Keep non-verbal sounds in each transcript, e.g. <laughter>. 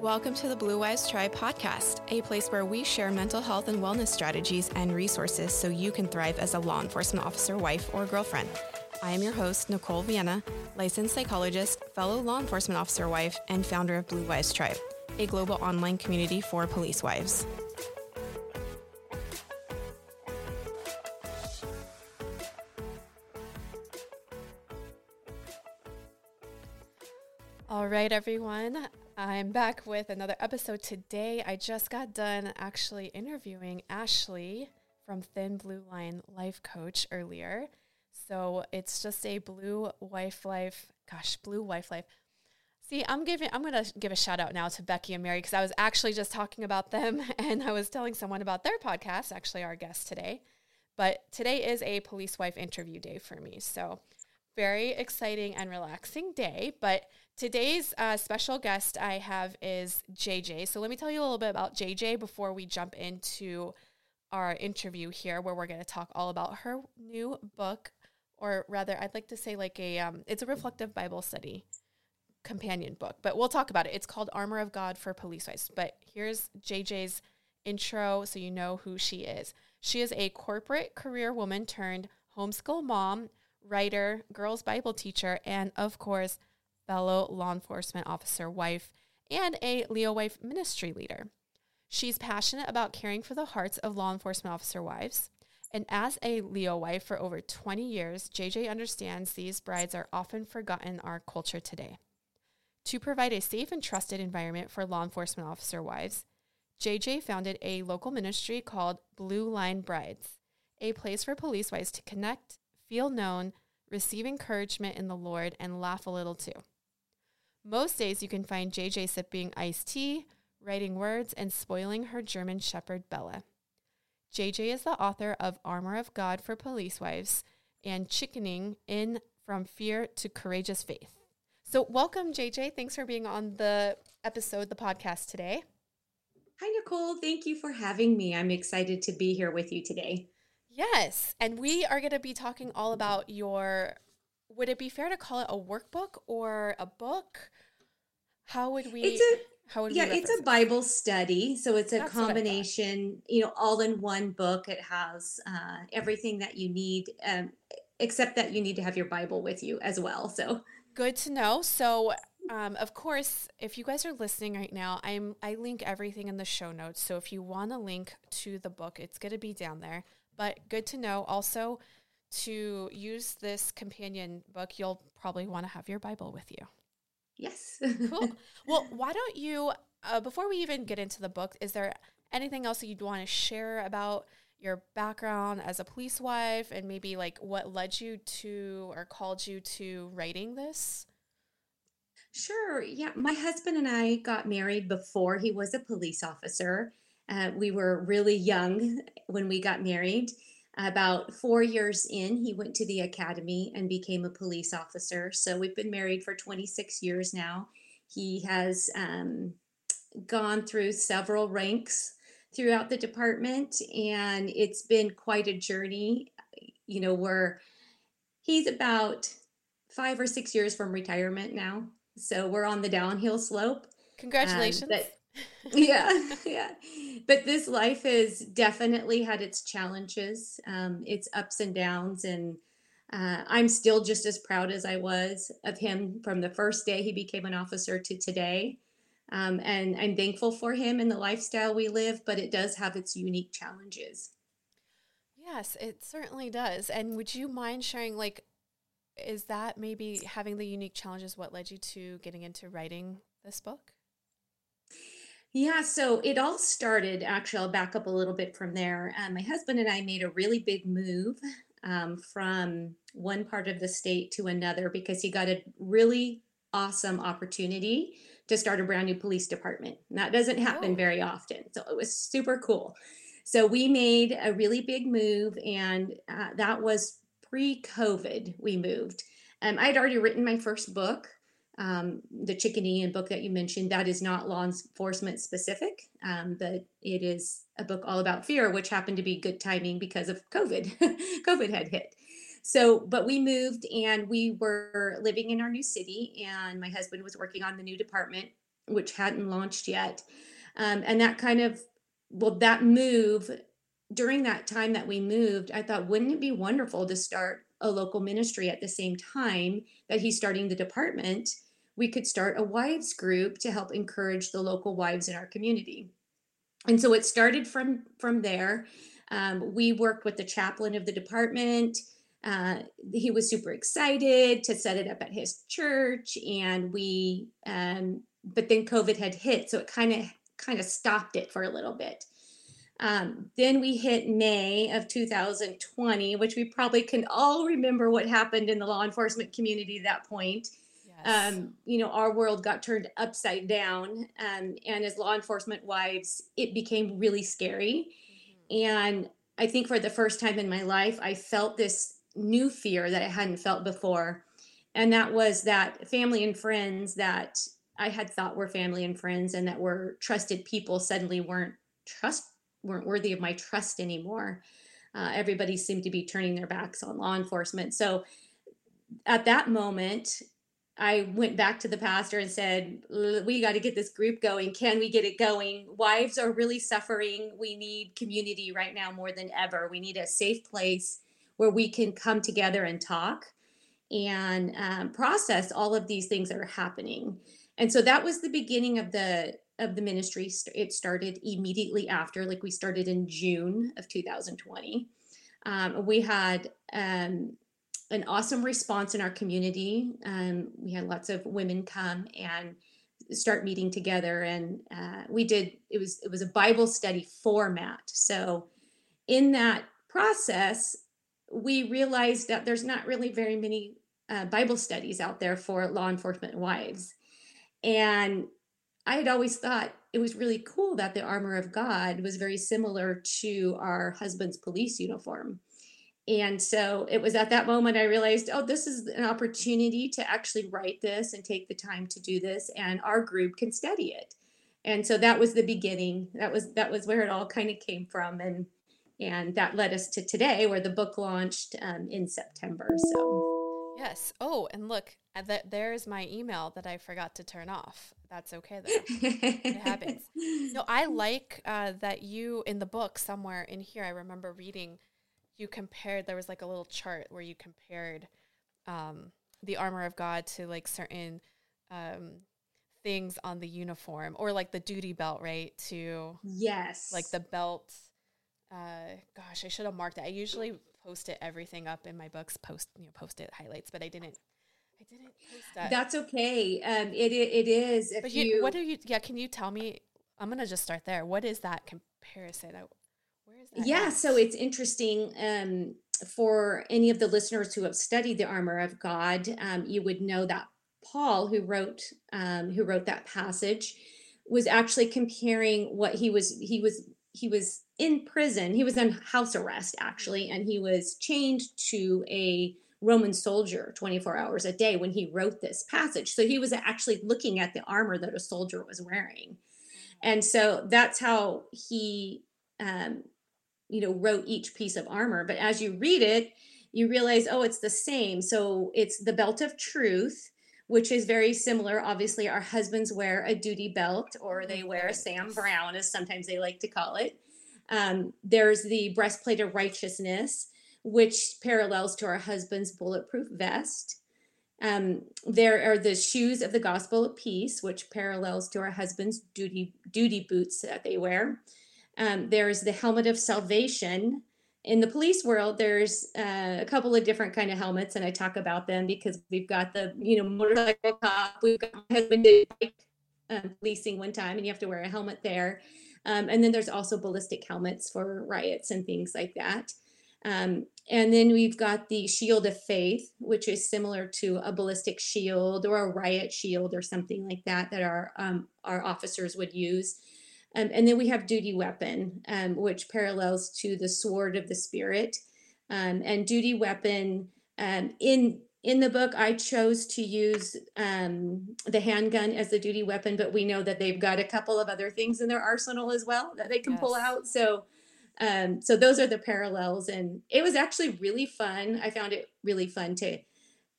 Welcome to the Blue Wives Tribe podcast, a place where we share mental health and wellness strategies and resources so you can thrive as a law enforcement officer, wife, or girlfriend. I am your host, Nicole Vienna, licensed psychologist, fellow law enforcement officer wife, and founder of Blue Wives Tribe, a global online community for police wives. All right, everyone. I'm back with another episode today. I just got done actually interviewing Ashley from Thin Blue Line Life Coach earlier. So it's just a Blue Wife Life, gosh, Blue Wife Life. See, I'm giving I'm to give a shout out now to Becky and Mary because I was actually just talking about them <laughs> and I was telling someone about their podcast, actually our guest today. But today is a police wife interview day for me. So very exciting and relaxing day. But today's uh, special guest I have is JJ. So let me tell you a little bit about JJ before we jump into our interview here, where we're going to talk all about her new book, or rather, I'd like to say like a um, it's a reflective Bible study companion book, but we'll talk about it. It's called Armor of God for Police Wives. But here's JJ's intro so you know who she is. She is a corporate career woman turned homeschool mom writer, girls' Bible teacher, and of course, fellow law enforcement officer wife and a LEO Wife ministry leader. She's passionate about caring for the hearts of law enforcement officer wives. And as a LEO wife for over 20 years, JJ understands these brides are often forgotten in our culture today. To provide a safe and trusted environment for law enforcement officer wives, JJ founded a local ministry called Blue Line Brides, a place for police wives to connect, feel known, receive encouragement in the Lord, and laugh a little too. Most days you can find JJ sipping iced tea, writing words, and spoiling her German Shepherd Bella. JJ is the author of Armor of God for Police Wives and Chickening in From Fear to Courageous Faith. So, welcome, JJ. Thanks for being on the episode, the podcast today. Hi, Nicole. Thank you for having me. I'm excited to be here with you today. Yes. And we are going to be talking all about your, would it be fair to call it a workbook or a book? How would we? It's a, how would yeah, it's a Bible study. So it's a That's combination, you know, all in one book. It has uh, everything that you need, um, except that you need to have your Bible with you as well. So good to know. So um, of course, if you guys are listening right now, I'm I link everything in the show notes. So if you want a link to the book, it's going to be down there. But good to know also to use this companion book, you'll probably want to have your Bible with you. Yes. cool. <laughs> Well, why don't you, uh, before we even get into the book, is there anything else that you'd want to share about your background as a police wife and maybe like what led you to or called you to writing this? Sure. Yeah. My husband and I got married before he was a police officer. Uh, we were really young when we got married. About four years in, he went to the academy and became a police officer. So we've been married for 26 years now. He has um, gone through several ranks throughout the department, and it's been quite a journey. You know, we're he's about five or six years from retirement now. So we're on the downhill slope. Congratulations. Um, but yeah, <laughs> <laughs> yeah. But this life has definitely had its challenges, um, its ups and downs, and uh, I'm still just as proud as I was of him from the first day he became an officer to today. Um, and I'm thankful for him and the lifestyle we live, but it does have its unique challenges. Yes, it certainly does. And would you mind sharing, like, is that maybe having the unique challenges what led you to getting into writing this book? Yeah, so it all started actually, I'll back up a little bit from there. Um, my husband and I made a really big move um, from one part of the state to another because he got a really awesome opportunity to start a brand new police department. And that doesn't happen oh. very often. So it was super cool. So we made a really big move, and uh, that was pre COVID. We moved. Um, I'd already written my first book um, the Chickadee book that you mentioned, that is not law enforcement specific, um, but it is a book all about fear, which happened to be good timing because of COVID. <laughs> COVID had hit. So, but we moved and we were living in our new city, and my husband was working on the new department. which hadn't launched yet. Um, and that kind of, well, that move during that time that we moved, I thought, wouldn't it be wonderful to start a local ministry at the same time that he's starting the department? We could start a wives group to help encourage the local wives in our community. And so it started from from there. Um, we worked with the chaplain of the department. Uh, he was super excited to set it up at his church, and we. Um, but then COVID had hit, so it kind of kind of stopped it for a little bit. Um, then we hit May of 2020, which we probably can all remember what happened in the law enforcement community at that point. Yes. Um, you know, our world got turned upside down. Um, and as law enforcement wives, it became really scary. Mm-hmm. And I think for the first time in my life, I felt this new fear that I hadn't felt before. And that was that family and friends that I had thought were family and friends and that were trusted people suddenly weren't trust weren't worthy of my trust anymore. Uh, everybody seemed to be turning their backs on law enforcement. So at that moment, I went back to the pastor and said, We got to get this group going. Can we get it going? Wives are really suffering. We need community right now more than ever. We need a safe place where we can come together and talk and um, process all of these things that are happening. And so that was the beginning of the of the ministry. It started immediately after, like we started in June of 2020. Um, we had um, an awesome response in our community. Um, we had lots of women come and start meeting together, and uh, we did. It was it was a Bible study format. So, in that process, we realized that there's not really very many uh, Bible studies out there for law enforcement wives, and I had always thought it was really cool that the armor of God was very similar to our husband's police uniform. And so it was at that moment I realized, oh, this is an opportunity to actually write this and take the time to do this, and our group can study it. And so that was the beginning. That was that was where it all kind of came from, and and that led us to today, where the book launched um, in September. So yes. Oh, and look, uh, there's my email that I forgot to turn off. That's okay though. it happens. <laughs> No, I like uh, that you in the book somewhere in here. I remember reading you compared. There was like a little chart where you compared um, the armor of God to like certain um, things on the uniform or like the duty belt, right? To yes, like the belt. Uh, gosh, I should have marked it. I usually post it everything up in my books, post you know post it highlights, but I didn't I didn't post that. That's okay. Um, it it is. If but you, you, what are you? Yeah, can you tell me? I'm gonna just start there. What is that comparison? That? Yeah, at? so it's interesting. Um, for any of the listeners who have studied the armor of God, um, you would know that Paul, who wrote um, who wrote that passage, was actually comparing what he was he was he was in prison. He was in house arrest actually, and he was chained to a Roman soldier 24 hours a day when he wrote this passage. So he was actually looking at the armor that a soldier was wearing. And so that's how he, um, you know, wrote each piece of armor. But as you read it, you realize, oh, it's the same. So it's the belt of truth, which is very similar. Obviously, our husbands wear a duty belt or they wear a Sam Browne as sometimes they like to call it. Um, there's the breastplate of righteousness which parallels to our husband's bulletproof vest. Um, there are the shoes of the gospel of peace, which parallels to our husband's duty duty boots that they wear. Um, there's the helmet of salvation. In the police world, there's uh, a couple of different kind of helmets, and I talk about them because we've got the you know motorcycle cop. We've got my husband did um, policing one time, and you have to wear a helmet there. Um, and then there's also ballistic helmets for riots and things like that. Um, and then we've got the shield of faith, which is similar to a ballistic shield or a riot shield or something like that that our um, our officers would use. Um, and then we have duty weapon, um, which parallels to the sword of the spirit. Um, and duty weapon um, in in the book, I chose to use um, the handgun as the duty weapon, but we know that they've got a couple of other things in their arsenal as well that they can yes. pull out. So um, so those are the parallels, and it was actually really fun. I found it really fun to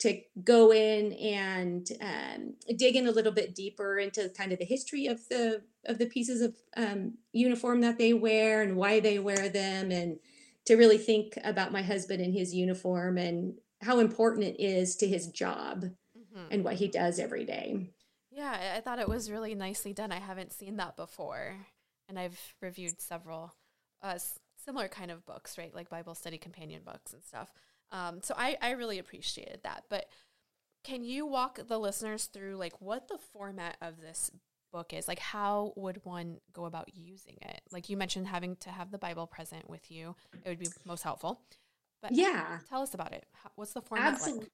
to go in and um, dig in a little bit deeper into kind of the history of the of the pieces of um, uniform that they wear and why they wear them, and to really think about my husband and his uniform and how important it is to his job mm-hmm. and what he does every day. Yeah, I thought it was really nicely done. I haven't seen that before, and I've reviewed several uh, similar kind of books, right, like Bible study companion books and stuff. Um, so I, I really appreciated that. But can you walk the listeners through like what the format of this book is? Like how would one go about using it? Like you mentioned having to have the Bible present with you. It would be most helpful. But yeah, tell us about it. What's the format Absolutely. like?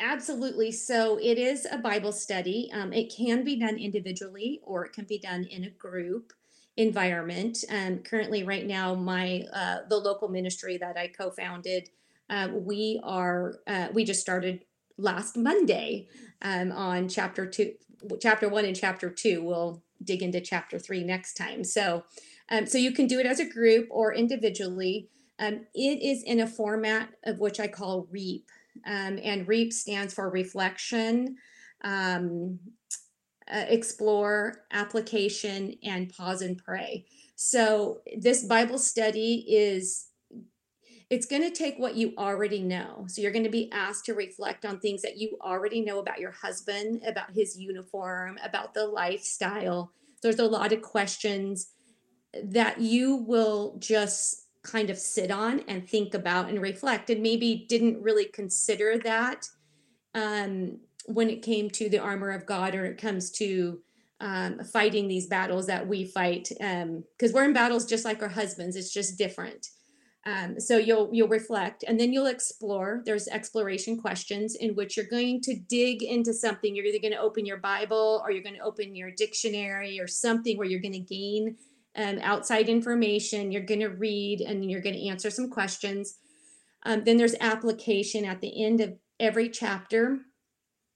Absolutely. So it is a Bible study. Um, it can be done individually or it can be done in a group environment. Um, currently, right now, my uh, the local ministry that I co-founded um, we are uh, we just started last Monday um, on chapter two, chapter one and chapter two. We'll dig into chapter three next time. So, um, so you can do it as a group or individually. Um, it is in a format of which I call REAP, um, and REAP stands for reflection, um, uh, explore, application, and pause and pray. So this Bible study is it's going to take what you already know. So you're going to be asked to reflect on things that you already know about your husband, about his uniform, about the lifestyle. There's a lot of questions that you will just kind of sit on and think about and reflect and maybe didn't really consider that um, when it came to the armor of God or it comes to um, fighting these battles that we fight because um, we're in battles just like our husbands it's just different um, so you'll you'll reflect and then you'll explore. There's exploration questions in which you're going to dig into something. You're either going to open your Bible or you're going to open your dictionary or something where you're going to gain um, outside information. You're going to read and you're going to answer some questions. Um, then there's application at the end of every chapter.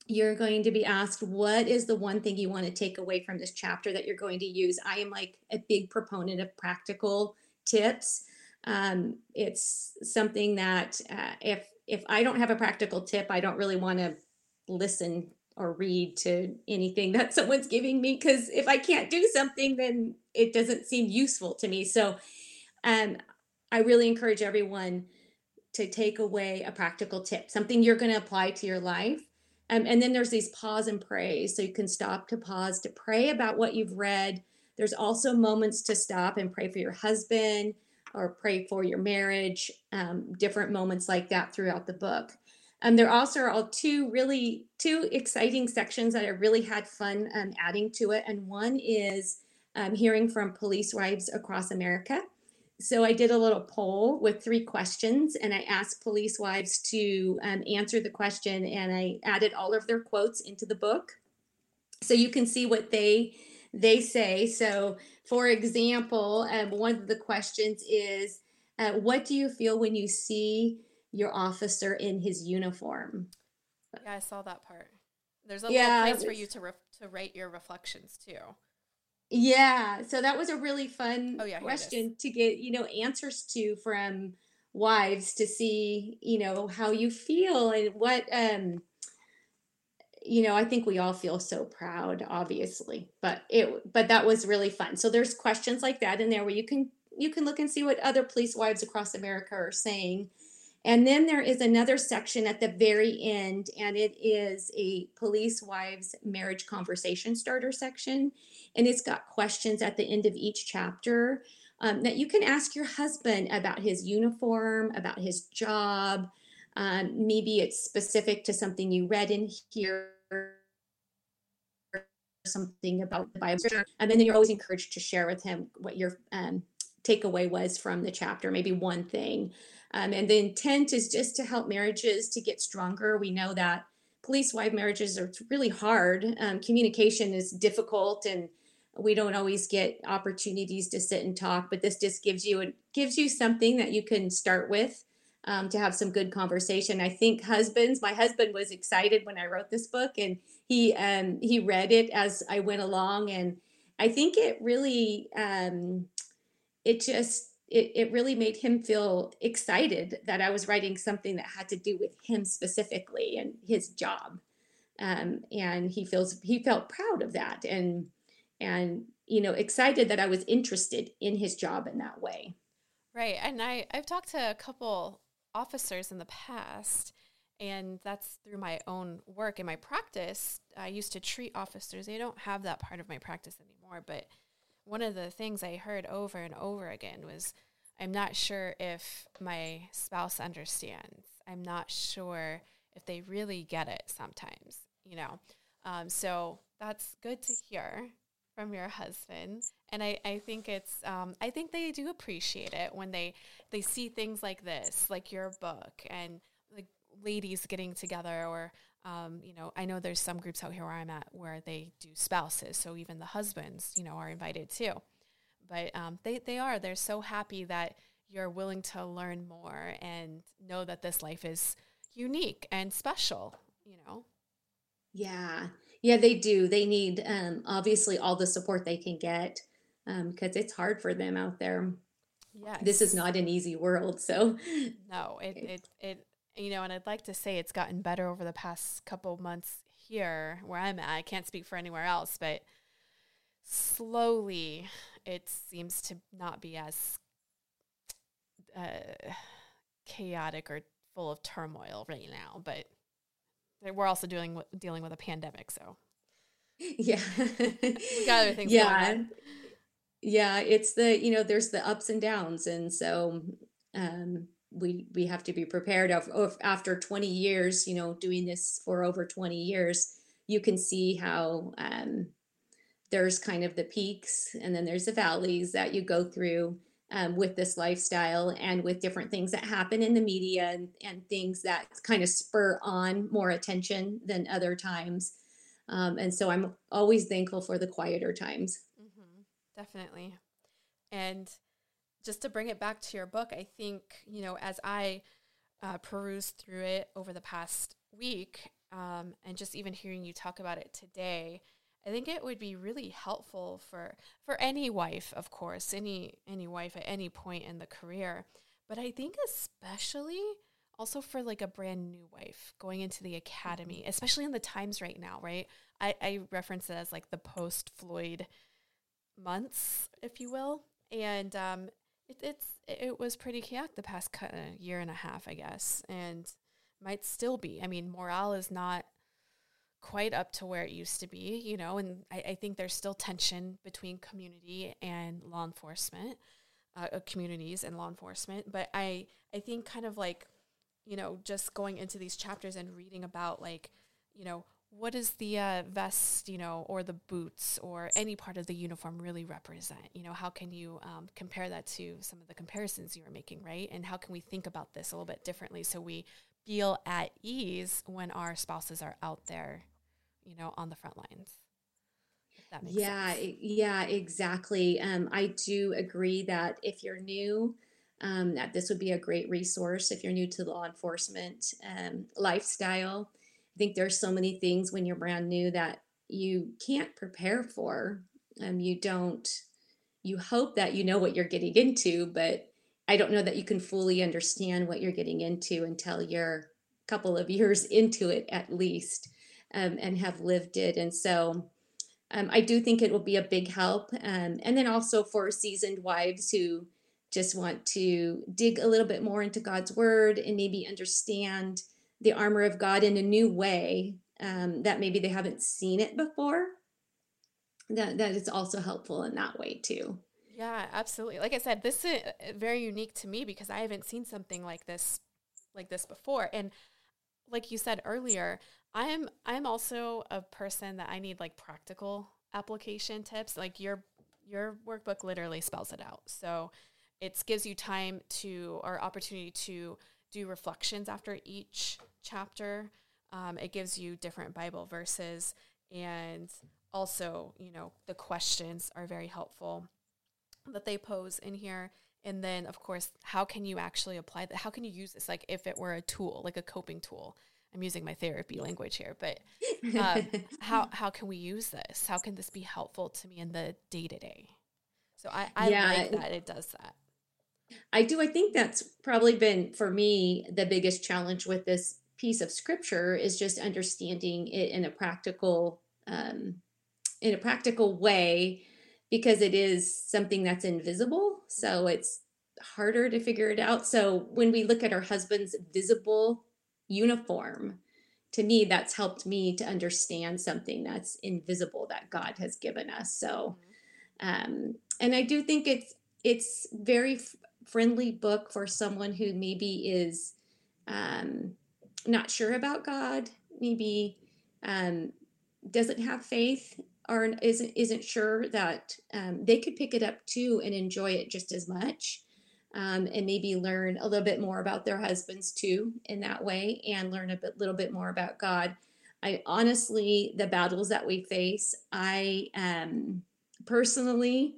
You're going to be asked, what is the one thing you want to take away from this chapter that you're going to use? I am like a big proponent of practical tips um, it's something that uh, if if I don't have a practical tip, I don't really want to listen or read to anything <laughs> that someone's giving me because if I can't do something, then it doesn't seem useful to me. So, um, I really encourage everyone to take away a practical tip, something you're going to apply to your life. Um, and then there's these pause and pray. So you can stop to pause to pray about what you've read. There's also moments to stop and pray for your husband, or pray for your marriage, um, different moments like that throughout the book. Um, there also are all two really two exciting sections that I really had fun um, adding to it, and one is um, hearing from police wives across America. So I did a little poll with three questions, and I asked police wives to um, answer the question, and I added all of their quotes into the book, so you can see what they they say. So, for example, um, one of the questions is, uh, "What do you feel when you see your officer in his uniform?" Yeah, I saw that part. There's a yeah, little place for you to re- to write your reflections too. Yeah, so that was a really fun oh, yeah, question to get, you know, answers to from wives to see, you know, how you feel and what um you know, I think we all feel so proud, obviously, but it, but that was really fun. So there's questions like that in there where you can, you can look and see what other police wives across America are saying. And then there is another section at the very end, and it is a police wives marriage conversation starter section. And it's got questions at the end of each chapter um, that you can ask your husband about his uniform, about his job. Um, maybe it's specific to something you read in here something about the Bible. And then you're always encouraged to share with him what your um, takeaway was from the chapter, maybe one thing. Um, and the intent is just to help marriages to get stronger. We know that police wife marriages are really hard. Um, communication is difficult, and we don't always get opportunities to sit and talk. But this just gives you it gives you something that you can start with um, to have some good conversation. I think husbands, my husband was excited when I wrote this book and he um, he read it as I went along and I think it really um, it just it, it really made him feel excited that I was writing something that had to do with him specifically and his job. Um, and he feels he felt proud of that and and you know excited that I was interested in his job in that way. Right, and I I've talked to a couple officers in the past, and that's through my own work in my practice. I used to treat officers. They don't have that part of my practice anymore, but one of the things I heard over and over again was I'm not sure if my spouse understands. I'm not sure if they really get it sometimes, you know. Um, so that's good to hear from your husband. And I, I think it's um, I think they do appreciate it when they they see things like this, like your book and like ladies getting together or um, you know, I know there's some groups out here where I'm at where they do spouses, so even the husbands, you know, are invited too. But um, they they are they're so happy that you're willing to learn more and know that this life is unique and special. You know. Yeah, yeah, they do. They need um, obviously all the support they can get because um, it's hard for them out there. Yeah, This is not an easy world. So no, it it it you know, and I'd like to say it's gotten better over the past couple months here where I'm at. I can't speak for anywhere else, but slowly it seems to not be as uh, chaotic or full of turmoil right now. But we're also dealing with dealing with a pandemic, so <laughs> yeah, we got other things. Yeah, yeah. It's the you know there's the ups and downs, and so um, we we have to be prepared of, of after 20 years you know doing this for over 20 years you can see how um, there's kind of the peaks and then there's the valleys that you go through um, with this lifestyle and with different things that happen in the media and, and things that kind of spur on more attention than other times. Um, and so i'm always thankful for the quieter times. Mm-hmm. definitely. And just to bring it back to your book, I think, you know, as I uh, perused through it over the past week, um, and just even hearing you talk about it today, I think it would be really helpful for for any wife, of course, any any wife at any point in the career, but I think especially also for like a brand new wife going into the academy, mm-hmm. especially in the times right now, right? I, I reference it as like the post Floyd months, if you will. And um, it, it's it was pretty chaotic the past year and a half, I guess, and might still be. I mean, morale is not quite up to where it used to be, you know, and I, I think there's still tension between community and law enforcement, uh, uh, communities and law enforcement. But I I think kind of like, you know, just going into these chapters and reading about like, you know, what does the uh, vest, you know, or the boots or any part of the uniform really represent? You know, how can you um, compare that to some of the comparisons you were making, right? And how can we think about this a little bit differently so we feel at ease when our spouses are out there, you know, on the front lines? yeah, sense. yeah, exactly. Um, I do agree that if you're new, um, that this would be a great resource if you're new to law enforcement um, lifestyle I think there's so many things when you're brand new that you can't prepare for. Um, you don't, you hope that you know what you're getting into, but I don't know that you can fully understand what you're getting into until you're a couple of years <laughs> into it at least um, and have lived it. And so um, I do think it will be a big help. Um, and then also for seasoned wives who just want to dig a little bit more into God's word and maybe understand the armor of God in a new way um, that maybe they haven't seen it before. That that is also helpful in that way too. Yeah, absolutely. Like I said, this is uh, very unique to me because I haven't seen something like this like this before. And like you said earlier, I'm I'm also a person that I need like practical application tips. Like your your workbook literally spells it out. So it gives you time to or opportunity to do reflections after each chapter. Um, it gives you different Bible verses, and also, you know, the questions are very helpful that they pose in here. And then, of course, how can you actually apply that? How can you use this? Like, if it were a tool, like a coping tool. I'm using my therapy language here, but um, <laughs> how how can we use this? How can this be helpful to me in the day to day? So I, I yeah. like that it does that. I do. I think that's probably been for me the biggest challenge with this piece of scripture is just understanding it in a practical um, in a practical way because it is something that's invisible. So it's harder to figure it out. So when we look at our husband's visible uniform, to me, that's helped me to understand something that's invisible that God has given us. So, mm-hmm. um, and I do think it's it's very f- friendly book for someone who maybe is um, not sure about God, maybe um, doesn't have faith or isn't isn't sure that um, they could pick it up too and enjoy it just as much um, and maybe learn a little bit more about their husbands too in that way and learn a bit, little bit more about god. I honestly the battles that we face i um, personally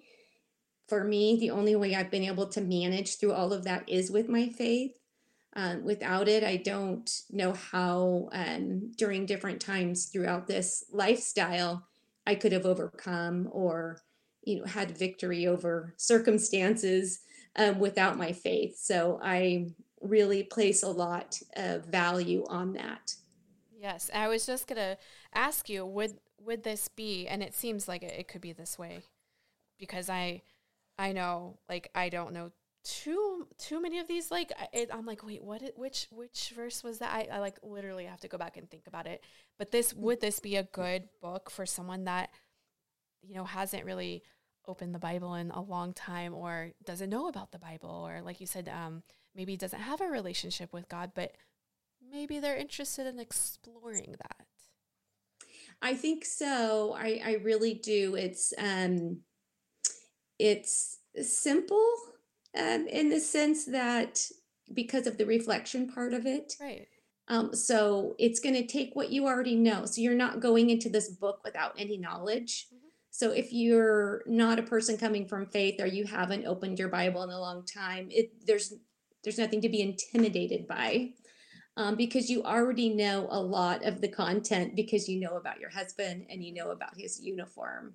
for me the only way i've been able to manage through all of that is with my faith. Um, without it, I don't know how um, during different times throughout this lifestyle I could have overcome or, you know, had victory over circumstances um, without my faith. So I really place a lot of value on that. Yes, I was just gonna ask you would would this be, and it seems like it, it could be this way, because I I know like I don't know too too many of these like it, i'm like wait what which which verse was that I, I like literally have to go back and think about it but this would this be a good book for someone that you know hasn't really opened the bible in a long time or doesn't know about the bible or like you said um maybe doesn't have a relationship with god but maybe they're interested in exploring that i think so i i really do it's um it's simple um, in the sense that because of the reflection part of it. Right. Um, so it's going to take what you already know. So you're not going into this book without any knowledge. So if you're not a person coming from faith or you haven't opened your Bible in a long time, it there's there's nothing to be intimidated by um, because you already know a lot of the content because you know about your husband and you know about his uniform.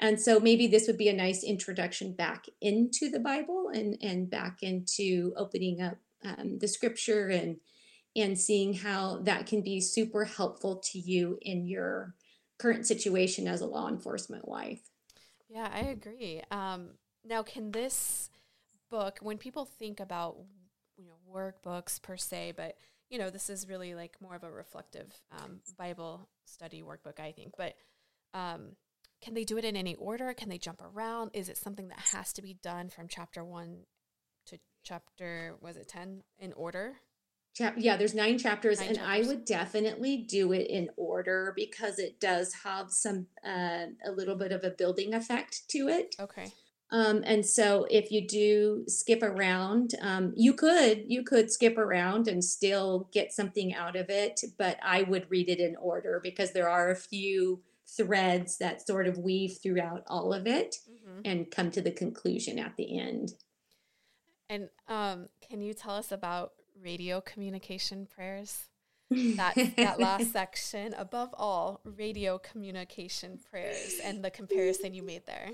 And so maybe this would be a nice introduction back into the Bible and, and back into opening up um, the scripture and and seeing how that can be super helpful to you in your current situation as a law enforcement wife. Yeah, I agree. Um, now, can this book, when people think about you know workbooks per se, but you know, this is really like more of a reflective um, Bible study workbook, I think. But um, can they do it in any order? Can they jump around? Is it something that has to be done from chapter one to chapter, was it 10 in order? Chap- yeah, there's nine chapters, nine and chapters. I would definitely do it in order because it does have some, uh, a little bit of a building effect to it. Okay. Um, and so if you do skip around, um, you could you could skip around and still get something out of it, but I would read it in order because there are a few threads that sort of weave throughout all of it mm-hmm. and come to the conclusion at the end. And um, can you tell us about radio communication prayers? that that <laughs> last section, above all, radio communication prayers and the comparison you made there.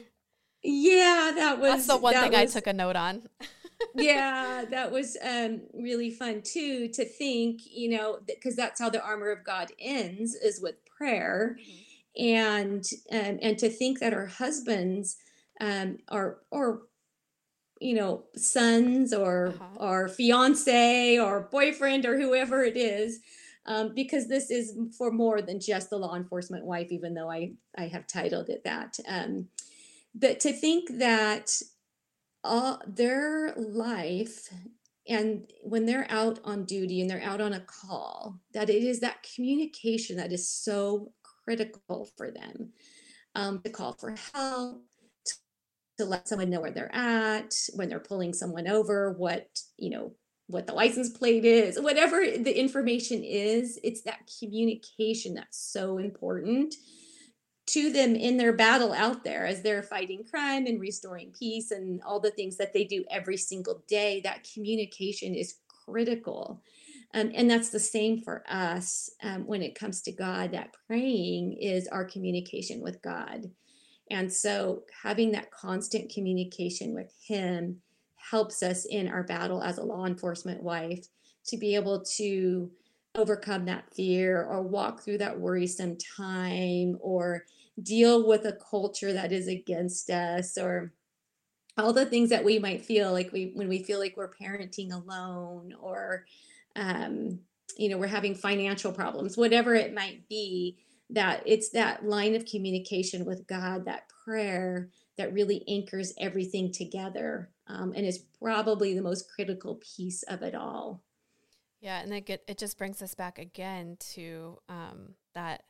Yeah, that was That's the one thing was, I took a note on. <laughs> yeah, that was um, really fun too to think, you know, because that's how the armor of God ends is with prayer. Mm-hmm. And um, and to think that our husbands um, are or you know sons or uh-huh. or fiance or boyfriend or whoever it is um, because this is for more than just the law enforcement wife even though i i have titled it that um, but to think that all their life and when they're out on duty and they're out on a call that it is that communication that is so critical for them um, to call for help to, let someone know where they're at when they're pulling someone over what you know what the license plate is whatever the information is it's that communication that's so important to them in their battle out there as they're fighting crime and restoring peace and all the things that they do every single day. That communication is critical. Um, and that's the same for us um, when it comes to God. That praying is our communication with God. And so having that constant communication with Him helps us in our battle as a law enforcement wife to be able to overcome that fear or walk through that worrisome time or deal with a culture that is against us or all the things that we might feel like we when we feel like we're parenting alone or um, you know we're having financial problems whatever it might be that it's that line of communication with god that prayer that really anchors everything together um, and is probably the most critical piece of it all yeah and it get, it just brings us back again to um, that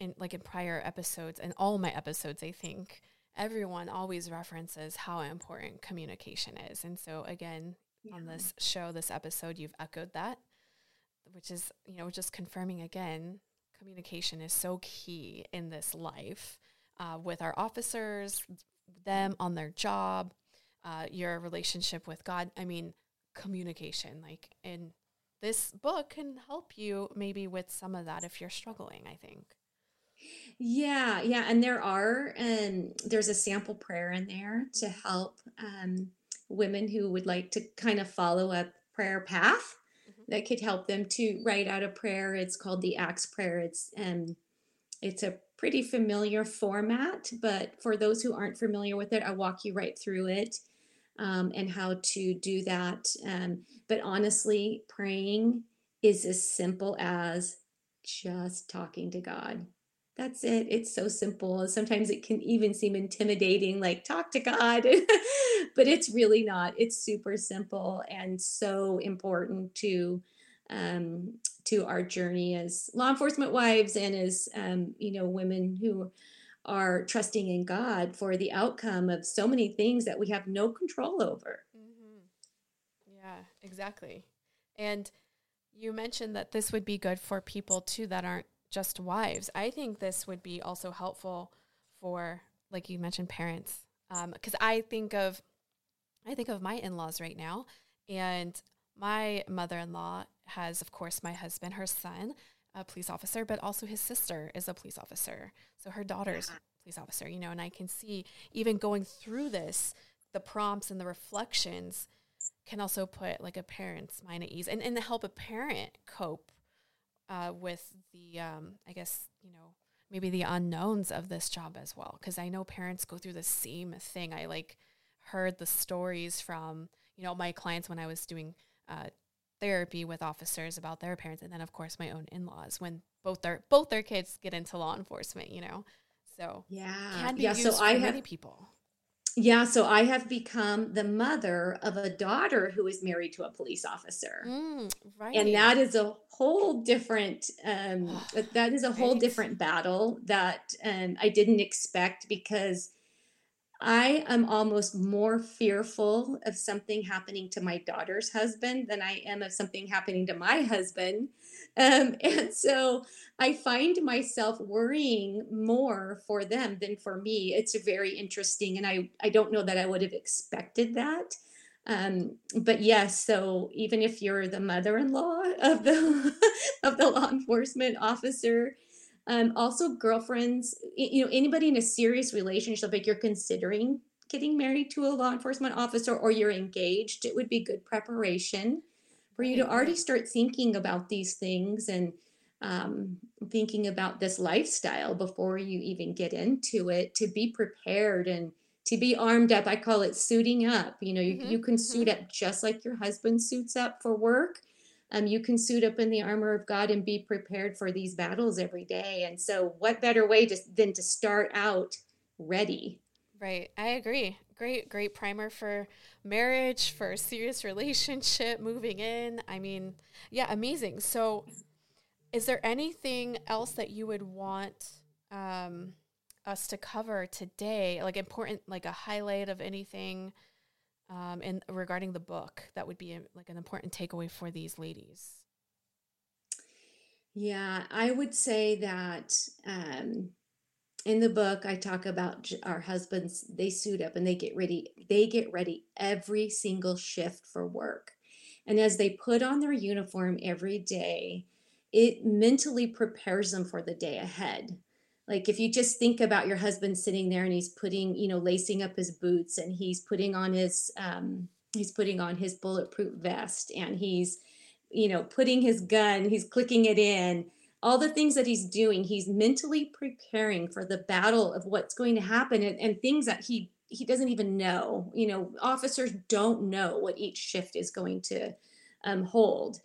in like in prior episodes and all my episodes i think everyone always references how important communication is and so again yeah. on this show this episode you've echoed that which is you know just confirming again communication is so key in this life uh, with our officers them on their job uh, your relationship with god. I mean communication like and this book can help you maybe with some of that if you're struggling i think. Yeah yeah and there are um there's a sample prayer in there to help um women who would like to kind of follow a prayer path that could help them to write out a prayer. It's called the ACTS prayer. It's um it's a pretty familiar format, but for those who aren't familiar with it, I walk you right through it um, and how to do that. Um, but honestly, praying is as simple as just talking to God that's it. It's so simple. Sometimes it can even seem intimidating, like talk to God, <laughs> but it's really not. It's super simple and so important to um, to our journey as law enforcement wives and as um, you know women who are trusting in God for the outcome of so many things that we have no control over. Mm-hmm. Yeah, exactly. And you mentioned that this would be good for people too that aren't just wives. I think this would be also helpful for, like you mentioned, parents. Because um, I think of, I think of my in-laws right now, and my mother-in-law has, of course, my husband, her son, a police officer, but also his sister is a police officer. So her daughter's a police officer, you know, and I can see even going through this, the prompts and the reflections can also put like a parent's mind at ease and, and help a parent cope uh, with the, um, I guess, you know, maybe the unknowns of this job as well. Because I know parents go through the same thing. I like heard the stories from, you know, my clients when I was doing uh, therapy with officers about their parents, and then of course my own in-laws when both their both their kids get into law enforcement. You know, so yeah, can be yeah. Used so I have many people. Yeah, so I have become the mother of a daughter who is married to a police officer. Mm, right. And that is a whole different um <sighs> that is a whole right. different battle that um I didn't expect because I am almost more fearful of something happening to my daughter's husband than I am of something happening to my husband. Um, <laughs> and so I find myself worrying more for them than for me. It's very interesting. And I, I don't know that I would have expected that. Um, but yes, so even if you're the mother-in-law <laughs> of the of the law enforcement officer, um, also, girlfriends, you know, anybody in a serious relationship, like you're considering getting married to a law enforcement officer or you're engaged, it would be good preparation for you to already start thinking about these things and um, thinking about this lifestyle before you even get into it to be prepared and to be armed up. I call it suiting up. You know, you, mm-hmm. you can suit mm-hmm. up just like your husband suits up for work um, you can suit up in the armor of God and be prepared for these battles every day. And so, what better way to, than to start out ready? Right. I agree. Great, great primer for marriage, for a serious relationship, moving in. I mean, yeah, amazing. So, is there anything else that you would want um, us to cover today? Like, important, like a highlight of anything? um, and regarding the book that would be a, like an important takeaway for these ladies yeah i would say that um, in the book i talk about our husbands they suit up and they get ready they get ready every single shift for work. And as they put on their uniform every day it mentally prepares them for the day ahead. Like if you just think about your husband sitting there and he's putting you know lacing up his boots and he's putting on his um, he's putting on his bulletproof vest and he's you know putting his gun he's clicking it in all the things that he's doing he's mentally preparing for the battle of what's going to happen and, and things that he he doesn't even know you know officers don't know what each shift is going to um, hold.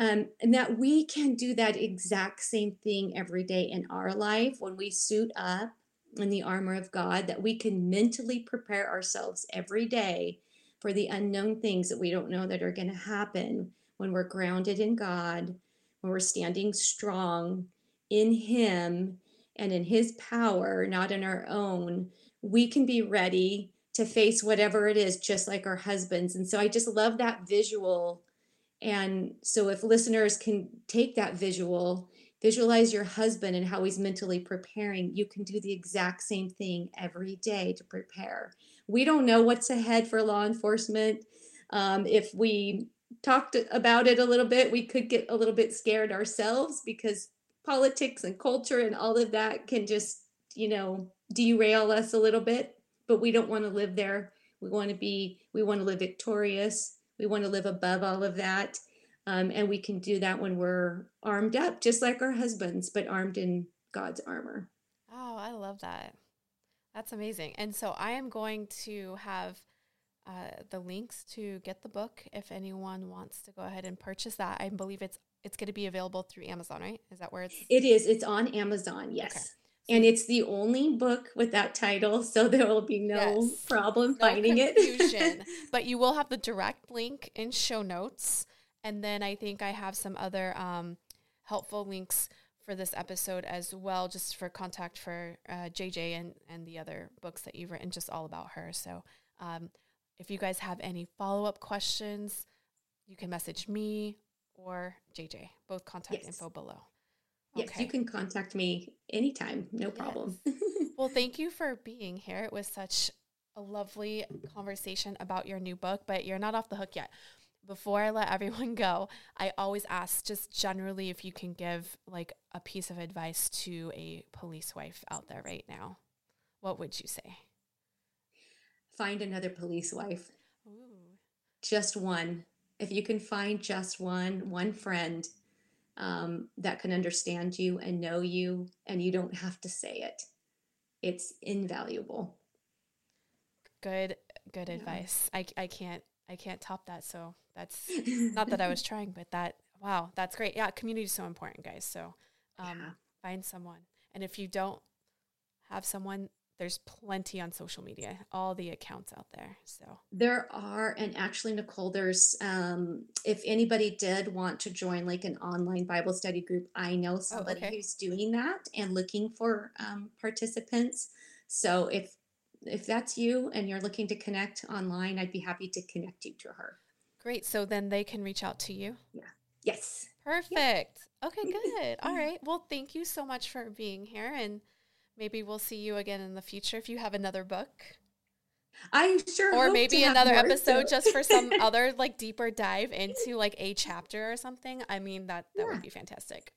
Um, and that we can do that exact same thing every day in our life when we suit up in the armor of god that we can mentally prepare ourselves every day for the unknown things that we don't know that are going to happen when we're grounded in god when we're standing strong in him and in his power not in our own we can be ready to face whatever it is, just like our husbands. And so I just love that visual. And so if listeners can take that visual, visualize your husband and how he's mentally preparing, you can do the exact same thing every day to prepare. We don't know what's ahead for law enforcement. Um, if we talked about it a little bit, we could get a little bit scared ourselves because politics and culture and all of that can just, you know, derail us a little bit, but we don't want to live there. We want to be, we want to live victorious. We want to live above all of that. Um, and we can do that when we're armed up, just like our husbands, but armed in God's armor. Oh, I love that. That's amazing. And so I am going to have uh, the links to get the book if anyone wants to go ahead and purchase that. I believe it's it's going to be available through Amazon, right? Is that where it's? It is. It's on Amazon. Yes. Okay and it's the only book with that title, so there will be no yes. problem no finding confusion. it. <laughs> but you will have the direct link in show notes, and then I think I have some other um, helpful links for this episode as well, just for contact for uh, JJ and and the other books that you've written, just all about her. So, um, if you guys have any follow up questions, you can message me or JJ. Both contact yes. info below. Yes, okay. you can contact me anytime. No problem. Yes. <laughs> well, thank you for being here. It was such a lovely conversation about your new book, but you're not off the hook yet. Before I let <laughs> everyone go, I always ask just generally if you can give like a piece of advice to a police wife out there right now. What would you say? Find another police wife. Ooh. Just one. If you can find just one, one friend um, that can understand you and know you, and you don't have to say it. It's invaluable. Good, good yeah. advice. I, I can't, I can't top that. So that's <laughs> not that I was trying, but that, wow, that's great. Yeah. Community is so important, guys. So um, yeah. find someone. And if you don't have someone, there's plenty on social media, all the accounts out there. So there are, and actually, Nicole, there's um, if anybody did want to join like an online Bible study group, I know oh, somebody oh, okay. who's doing that and looking for um, participants. So if if that's you and you're looking to connect online, I'd be happy to connect you to her. Great. So then they can reach out to you. Yeah. Yes. Perfect. Yeah. Okay, good. <laughs> All right. Well, thank you so much for being here and maybe we'll see you again in the future if you have another book. I sure or maybe another episode so. just for some <laughs> other like deeper dive into like a chapter or something. I mean that that yeah. would be fantastic.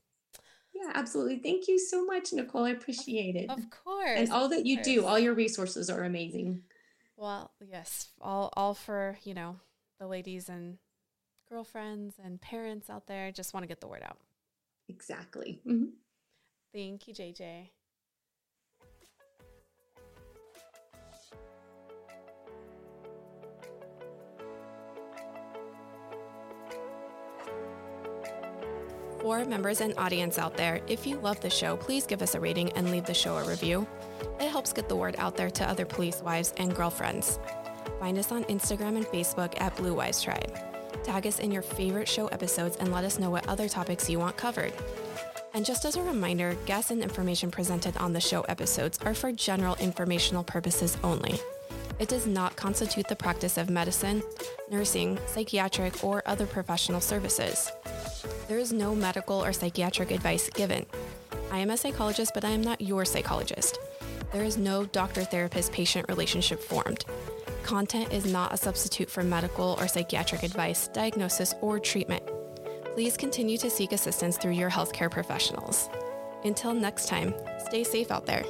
Yeah, absolutely. Thank you so much, Nicole. I appreciate it. Of course. And all that you do, all your resources are amazing. Well, yes, all all for, you know, the ladies and girlfriends and parents out there just want to get the word out. Exactly. Mm-hmm. Thank you, JJ. For members and audience out there, if you love the show, please give us a rating and leave the show a review. It helps get the word out there to other police wives and girlfriends. Find us on Instagram and Facebook at Blue Wives Tribe. Tag us in your favorite show episodes and let us know what other topics you want covered. And just as a reminder, guests and information presented on the show episodes are for general informational purposes only. It does not constitute the practice of medicine, nursing, psychiatric, or other professional services. There is no medical or psychiatric advice given. I am a psychologist, but I am not your psychologist. There is no doctor therapist patient relationship formed. Content is not a substitute for medical or psychiatric advice, diagnosis, or treatment. Please continue to seek assistance through your healthcare professionals. Until next time, stay safe out there.